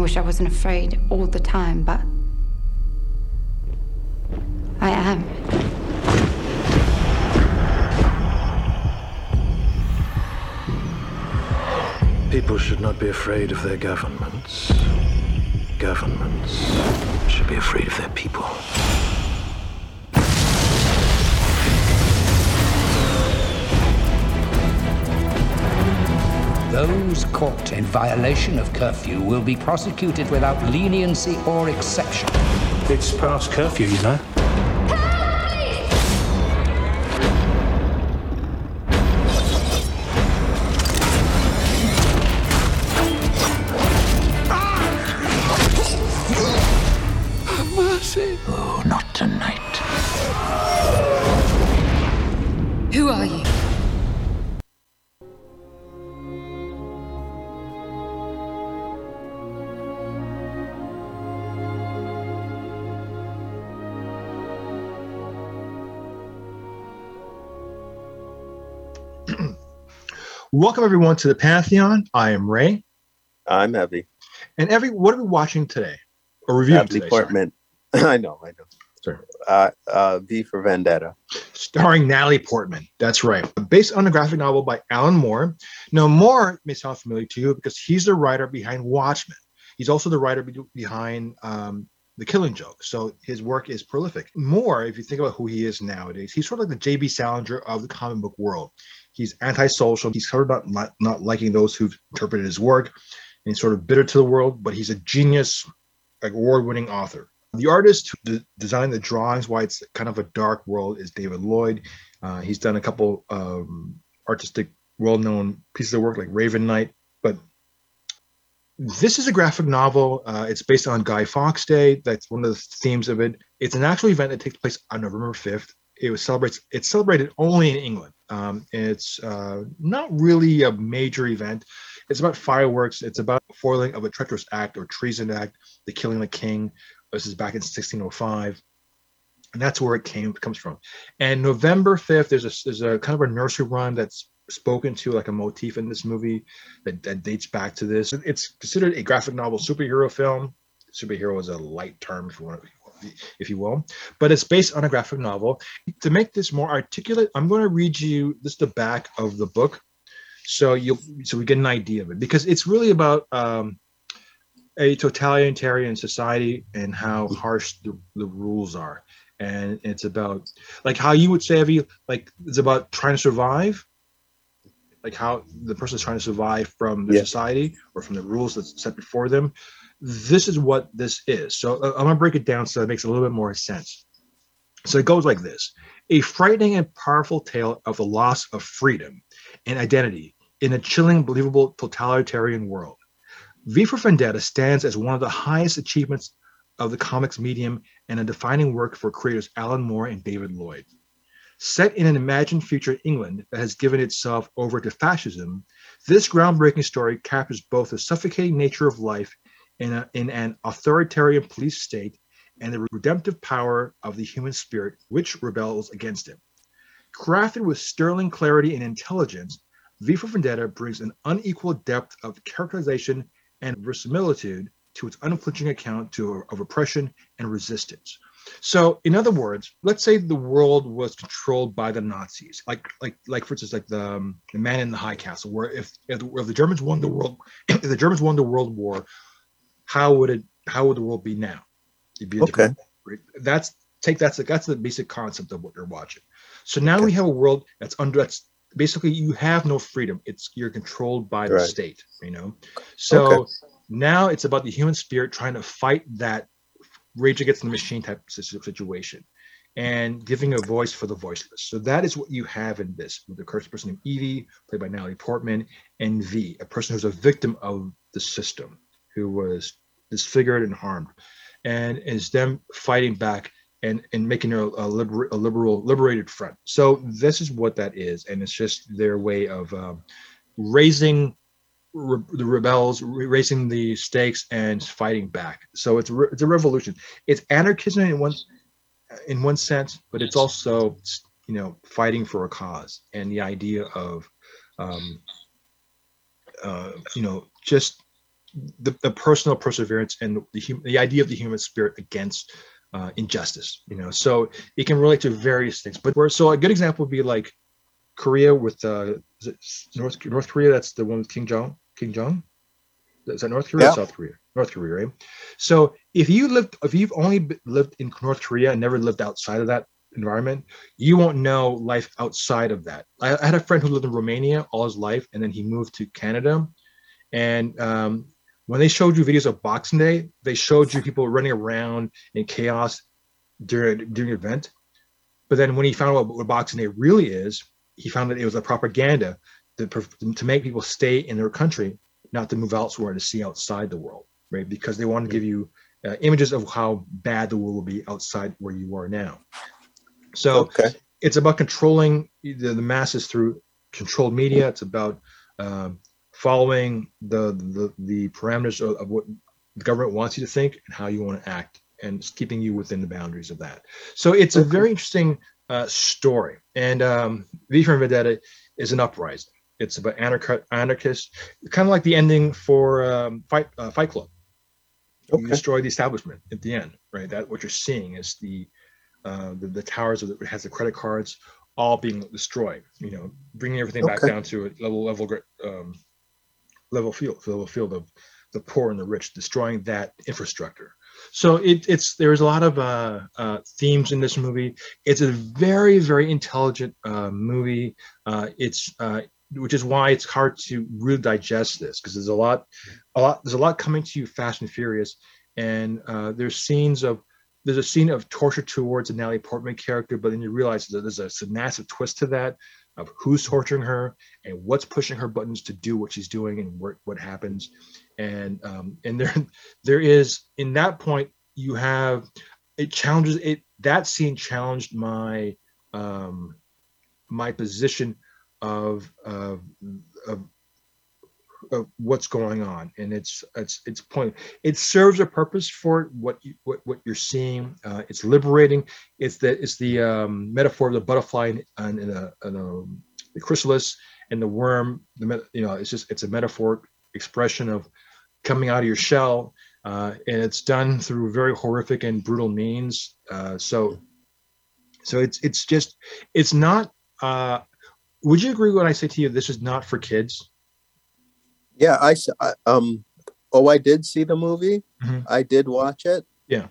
I wish I wasn't afraid all the time, but I am. People should not be afraid of their governments. Governments should be afraid of their people. Those caught in violation of curfew will be prosecuted without leniency or exception. It's past curfew, you know. Welcome everyone to the Pantheon. I am Ray. I'm Evie. And every what are we watching today? Or reviewing today? sorry. I know, I know. Sorry. Uh, uh, V for Vendetta. Starring Natalie Portman. That's right. Based on a graphic novel by Alan Moore. Now, Moore may sound familiar to you because he's the writer behind Watchmen. He's also the writer be- behind um, The Killing Joke. So his work is prolific. Moore, if you think about who he is nowadays, he's sort of like the J.D. Salinger of the comic book world. He's antisocial. He's sort of not, not, liking those who've interpreted his work. And he's sort of bitter to the world, but he's a genius, like award-winning author. The artist who de- designed the drawings, why it's kind of a dark world, is David Lloyd. Uh, he's done a couple um, artistic, well-known pieces of work like Raven Knight. But this is a graphic novel. Uh, it's based on Guy Fawkes Day. That's one of the themes of it. It's an actual event that takes place on November 5th. It was celebrates. It's celebrated only in England. Um, it's uh, not really a major event. It's about fireworks. It's about foiling of a treacherous act or treason act, the killing of the king. This is back in 1605, and that's where it came comes from. And November 5th, there's a there's a kind of a nursery rhyme that's spoken to like a motif in this movie that, that dates back to this. It's considered a graphic novel superhero film. Superhero is a light term if you want to if you will, but it's based on a graphic novel. To make this more articulate, I'm going to read you this the back of the book, so you so we get an idea of it because it's really about um, a totalitarian society and how harsh the, the rules are, and it's about like how you would say, Evie, like it's about trying to survive, like how the person is trying to survive from the Yeah. society or from the rules that's set before them. This is what this is. So uh, I'm gonna break it down so that it makes a little bit more sense. So it goes like this: a frightening and powerful tale of the loss of freedom and identity in a chilling, believable totalitarian world. V for Vendetta stands as one of the highest achievements of the comics medium and a defining work for creators Alan Moore and David Lloyd. Set in an imagined future England that has given itself over to fascism, this groundbreaking story captures both the suffocating nature of life in, a, in an authoritarian police state and the redemptive power of the human spirit which rebels against it. Crafted with sterling clarity and intelligence, V for Vendetta brings an unequal depth of characterization and verisimilitude to its unflinching account to, of oppression and resistance. So, in other words, let's say the world was controlled by the Nazis, like, like, like, for instance, like the, um, the Man in the High Castle, where if, if, the, if the Germans won the world, if the Germans won the World War, how would it, how would the world be now? It'd be Okay. That's take that's the, that's the basic concept of what you're watching. So now we have a world that's under that's basically you have no freedom. It's you're controlled by the Right. state, you know. So Okay. now it's about the human spirit trying to fight that rage against the machine type situation and giving a voice for the voiceless. So that is what you have in this with the cursed person named Evie, played by Natalie Portman, and V, a person who's a victim of the system, who was disfigured and harmed, and is them fighting back and and making a, a, liber, a liberal liberated front. So this is what that is, and it's just their way of um, raising re- the rebels, ra- raising the stakes, and fighting back. So it's re- it's a revolution. It's anarchism in one in one sense, but it's also you know fighting for a cause and the idea of um, uh, you know just the, the personal perseverance and the hum, the idea of the human spirit against uh, injustice. You know, so it can relate to various things. But so a good example would be like Korea with uh, is it North North Korea? That's the one with Kim Jong Kim Jong. Is that North Korea Yeah. or South Korea? North Korea, right? So if you lived, if you've only lived in North Korea and never lived outside of that environment, you won't know life outside of that. I, I had a friend who lived in Romania all his life, and then he moved to Canada. And um, when they showed you videos of Boxing Day, they showed you people running around in chaos during during an event. But then when he found out what Boxing Day really is, he found that it was a propaganda to, to make people stay in their country, not to move elsewhere to see outside the world, right? Because they want to give you uh, images of how bad the world will be outside where you are now. So okay. it's about controlling the, the masses through controlled media. It's about um, following the, the the parameters of, of what the government wants you to think and how you want to act, and it's keeping you within the boundaries of that. So it's a very interesting uh, story. And um, V for Vendetta is an uprising. It's about anarch- anarchists, kind of like the ending for um, Fight uh, Fight Club. You Okay. destroy the establishment at the end, right? That what you're seeing is the uh, the, the towers that has the credit cards all being destroyed. You know, bringing everything back down to a level level um, level field level field of the poor and the rich, destroying that infrastructure. So it, it's there's a lot of uh, uh, themes in this movie. It's a very very intelligent uh, movie. Uh, it's uh, which is why it's hard to really digest this because there's a lot a lot there's a lot coming to you fast and furious and uh, there's scenes of there's a scene of torture towards a Natalie Portman character, but then you realize that there's a massive twist to that of who's torturing her and what's pushing her buttons to do what she's doing and what, what happens. And um, and there there is in that point you have it challenges it that scene challenged my um, my position of of of of what's going on and it's it's it's point it serves a purpose for what you what, what you're seeing uh, it's liberating it's the it's the um, metaphor of the butterfly and and, a, a, the chrysalis and the worm the met- you know it's just it's a metaphoric expression of coming out of your shell uh, and it's done through very horrific and brutal means uh, so so it's it's just it's not uh, would you agree when i say to you this is not for kids Yeah, I um oh I did see the movie. Mhm. I did watch it. Yeah.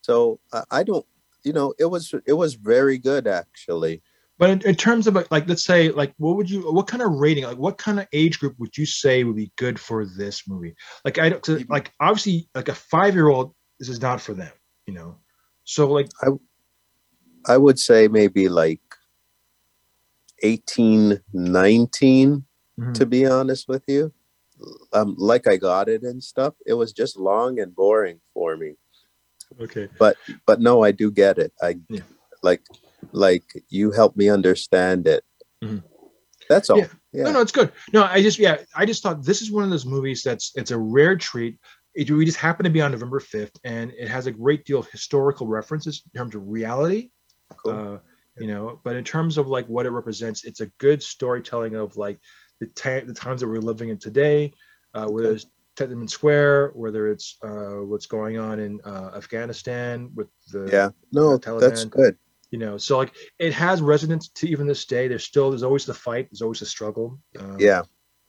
So I, I don't you know it was it was very good actually. But in, in terms of like, let's say, like, what would you, what kind of rating, like, what kind of age group would you say would be good for this movie? Like, I don't like, obviously, like a five year old, this is not for them, you know. So, like, I would say maybe like 18, 19, Mhm. to be honest with you. Um, like I got it and stuff. It was just long and boring for me. okay, But but no, I do get it. I Yeah. like like you help me understand it. Mhm. That's all. Yeah. Yeah. no, no, it's good. No, I just, yeah, I just thought this is one of those movies that's, it's a rare treat. It, we just happened to be on November 5th, and it has a great deal of historical references in terms of reality. Cool. uh, you know but in terms of like what it represents it's a good storytelling of like the, ta- the times that we're living in today uh, whether it's Tiananmen Square whether it's uh, what's going on in uh, Afghanistan with the yeah. No, Taliban. that's good. you know so like it has resonance to even this day there's still there's always the fight there's always the struggle um, Yeah.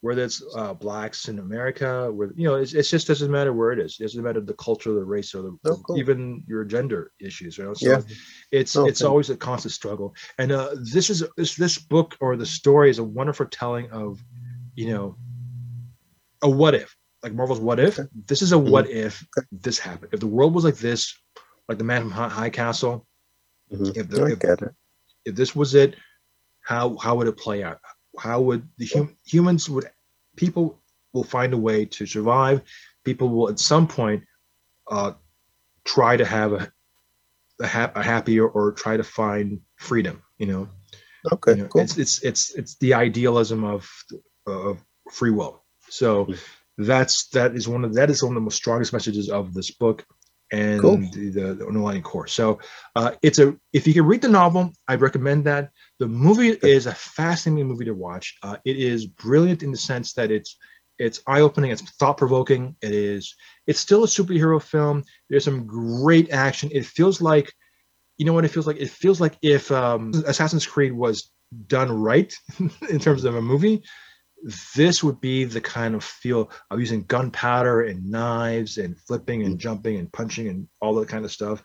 Whether it's uh, blacks in America, where you know, it's, it's just doesn't matter where it is. It doesn't matter the culture, the race, or the Oh, cool. even your gender issues. You know, so Yeah. it's Oh, it's thank- always a constant struggle. And uh, this is this this book or the story is a wonderful telling of, you know, a what if, like Marvel's what if. Okay. This is a Mm-hmm. what if this happened. If the world was like this, like the Man from High Castle, Mhm. if the if, if this was it, how how would it play out? How would the hum, humans would people will find a way to survive? People will at some point uh, try to have a a, ha- a happier or try to find freedom. You know, Okay, you know, cool. it's it's it's it's the idealism of of free will. So Mm. that's that is one of that is one of the most strongest messages of this book and Cool. the, the, underlying core. So uh, it's a if you can read the novel, I'd recommend that. The movie is a fascinating movie to watch. Uh, it is brilliant in the sense that it's It's eye-opening. It's thought-provoking. It is. It's still a superhero film. There's some great action. It feels like, you know what it feels like. It feels like if um, Assassin's Creed was done right in terms of a movie, this would be the kind of feel of using gunpowder and knives and flipping and jumping and punching and all that kind of stuff.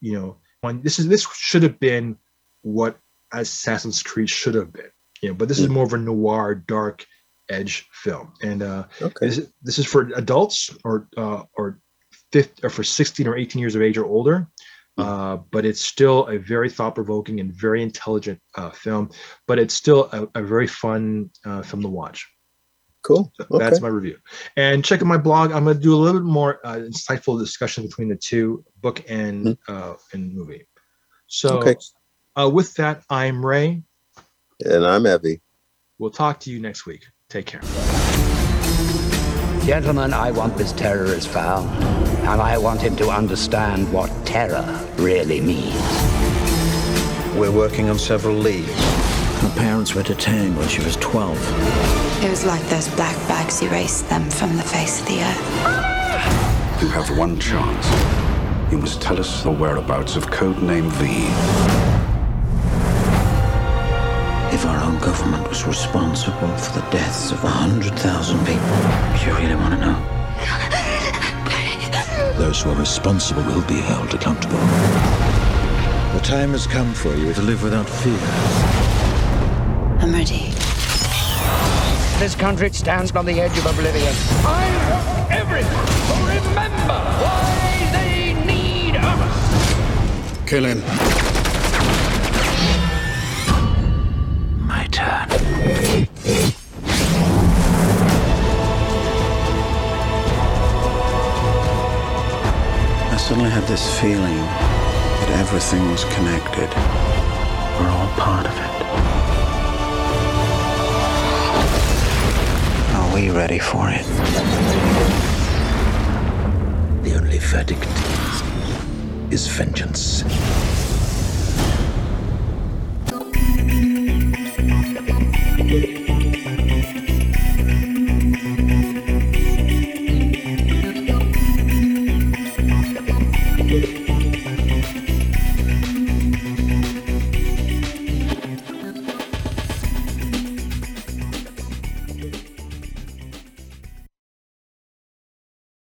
You know, when this is this should have been what Assassin's Creed should have been. You know, but this is more of a noir, dark edge film, and uh, Okay. this, this is for adults or uh, or or for 16 or 18 years of age or older. Uh, but it's still a very thought-provoking and very intelligent uh, film. But it's still a, a very fun uh, film to watch. Cool. So Okay. That's my review. And check out my blog. I'm going to do a little bit more uh, insightful discussion between the two book and uh, and movie. So, Okay. uh, with that, I'm Ray. and I'm Evie. We'll talk to you next week. Take care. Gentlemen, I want this terrorist found, and I want him to understand what terror really means. We're working on several leads. Her parents were detained when she was 12. It was like those black bags erased them from the face of the earth. You have one chance. You must tell us the whereabouts of Codename V. If our own government was responsible for the deaths of 100,000 people, you really want to know? Those who are responsible will be held accountable. The time has come for you to live without fear. I'm ready. This country stands on the edge of oblivion. I want everyone to remember why they need us. Kill him. Had this feeling that everything was connected. We're all part of it. Are we ready for it? The only verdict is vengeance.